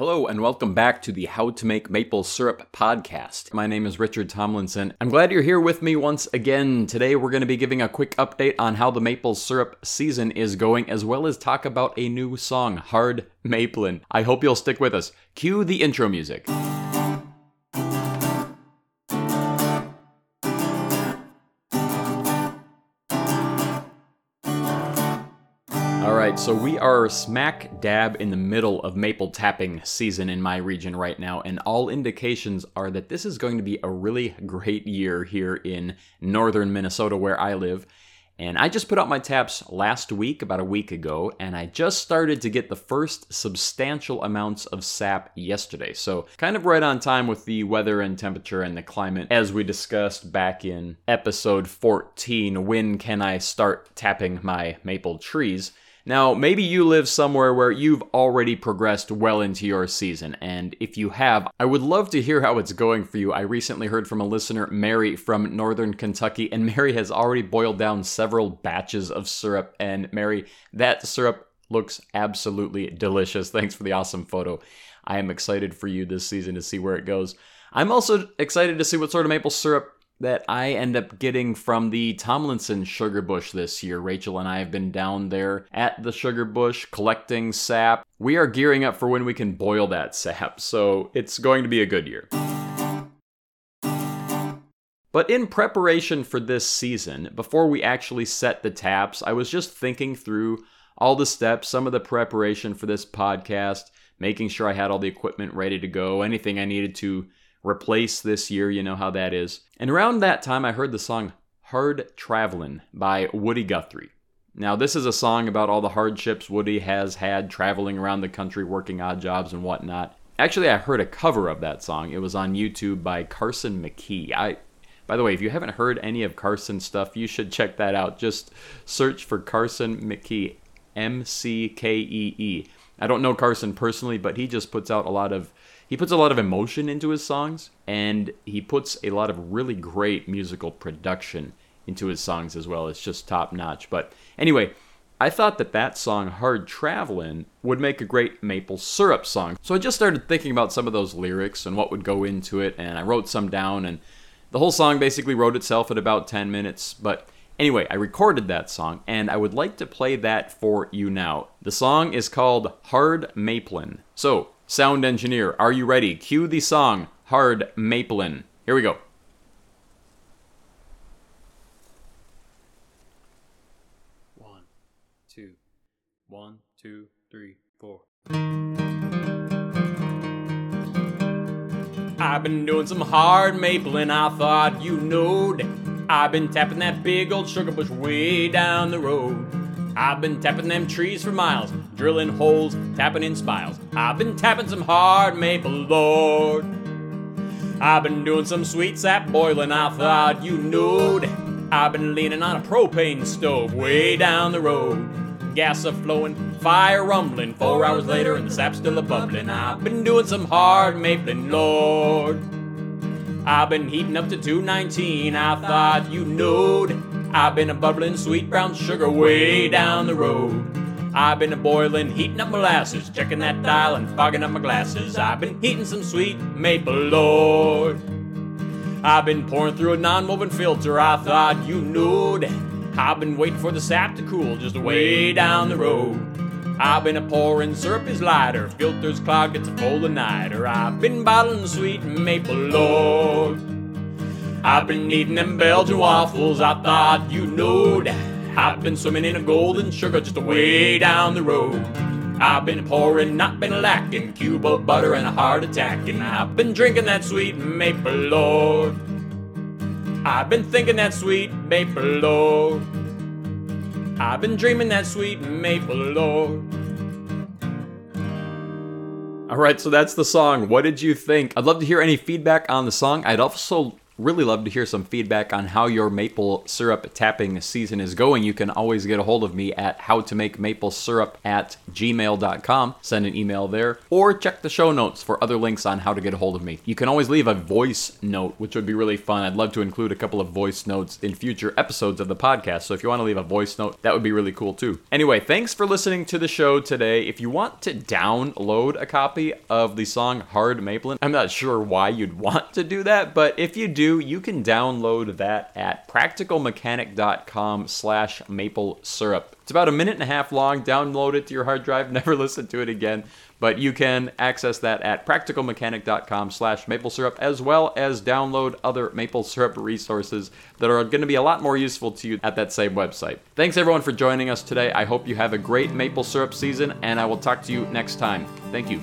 Hello, and welcome back to the How to Make Maple Syrup podcast. My name is Richard Tomlinsen. I'm glad you're here with me once again. Today, we're going to be giving a quick update on how the maple syrup season is going, as well as talk about a new song, Hard Maplin'. I hope you'll stick with us. Cue the intro music. All right, so we are smack dab in the middle of maple tapping season in my region right now, and all indications are that this is going to be a really great year here in northern Minnesota where I live. And I just put out my taps last week, about a week ago, and I just started to get the first substantial amounts of sap yesterday. So, kind of right on time with the weather and temperature and the climate, as we discussed back in episode 14 when can I start tapping my maple trees? Now, maybe you live somewhere where you've already progressed well into your season, and if you have, I would love to hear how it's going for you. I recently heard from a listener, Mary from Northern Kentucky, and Mary has already boiled down several batches of syrup. And Mary, that syrup looks absolutely delicious. Thanks for the awesome photo. I am excited for you this season to see where it goes. I'm also excited to see what sort of maple syrup that I end up getting from the Tomlinsen Sugar Bush this year. Rachel and I have been down there at the Sugar Bush collecting sap. We are gearing up for when we can boil that sap, so it's going to be a good year. But in preparation for this season, before we actually set the taps, I was just thinking through all the steps, some of the preparation for this podcast, making sure I had all the equipment ready to go, anything I needed to replace this year, you know how that is. And around that time, I heard the song Hard Travelin' by Woody Guthrie. Now, this is a song about all the hardships Woody has had traveling around the country working odd jobs and whatnot. Actually, I heard a cover of that song. It was on YouTube by Carson McKee. I by the way, if you haven't heard any of Carson's stuff, you should check that out. Just search for Carson McKee, M C K E E. I don't know Carson personally, but he just puts out a lot of he puts a lot of emotion into his songs and he puts a lot of really great musical production into his songs as well. It's just top notch. But anyway, I thought that that song Hard Travelin' would make a great maple syrup song. So I just started thinking about some of those lyrics and what would go into it and I wrote some down and the whole song basically wrote itself at about 10 minutes, but Anyway, I recorded that song, and I would like to play that for you now. The song is called Hard Maplin'. So, sound engineer, are you ready? Cue the song Hard Maplin'. Here we go. One, two, one, two, three, four. I've been doing some hard maple and I thought you knowed. I've been tapping that big old sugar bush way down the road. I've been tapping them trees for miles, drilling holes, tapping in spiles. I've been tapping some hard maple, Lord. I've been doing some sweet sap boiling, I thought you knowed. I've been leaning on a propane stove way down the road. Gas a flowing, fire rumbling. Four hours later, and the sap's still a bubbling. I've been doing some hard mapling, Lord. I've been heating up to 219. I thought you knowed. I've been a bubbling sweet brown sugar way down the road. I've been a boiling, heating up molasses, checking that dial and fogging up my glasses. I've been heating some sweet maple, Lord. I've been pouring through a non-woven filter. I thought you knowed. I've been waiting for the sap to cool just way down the road. I've been a pouring syrup is lighter, filters clogged, it's a full of niter. I've been bottling sweet maple, Lord. I've been eating them Belgian waffles, I thought you knowed. I've been swimming in a golden sugar just a way down the road. I've been pouring, not been lacking, Cuba butter and a heart attack, and I've been drinking that sweet maple, Lord. I've been thinking that sweet maple, Lord. I've been dreaming that sweet maple, Lord. All right, so that's the song. What did you think? I'd love to hear any feedback on the song. I'd also really love to hear some feedback on how your maple syrup tapping season is going. You can always get a hold of me at howtomakemaplesyrup at gmail.com. Send an email there, or check the show notes for other links on how to get a hold of me. You can always leave a voice note, which would be really fun. I'd love to include a couple of voice notes in future episodes of the podcast. So if you want to leave a voice note, that would be really cool too. Anyway, thanks for listening to the show today. If you want to download a copy of the song Hard Maplin, I'm not sure why you'd want to do that, but if you you can download that at practicalmechanic.com slash maple syrup. It's about a minute and a half long. Download it to your hard drive. Never listen to it again. But you can access that at practicalmechanic.com slash maple syrup, as well as download other maple syrup resources that are going to be a lot more useful to you at that same website. Thanks everyone for joining us today. I hope you have a great maple syrup season, and I will talk to you next time. Thank you.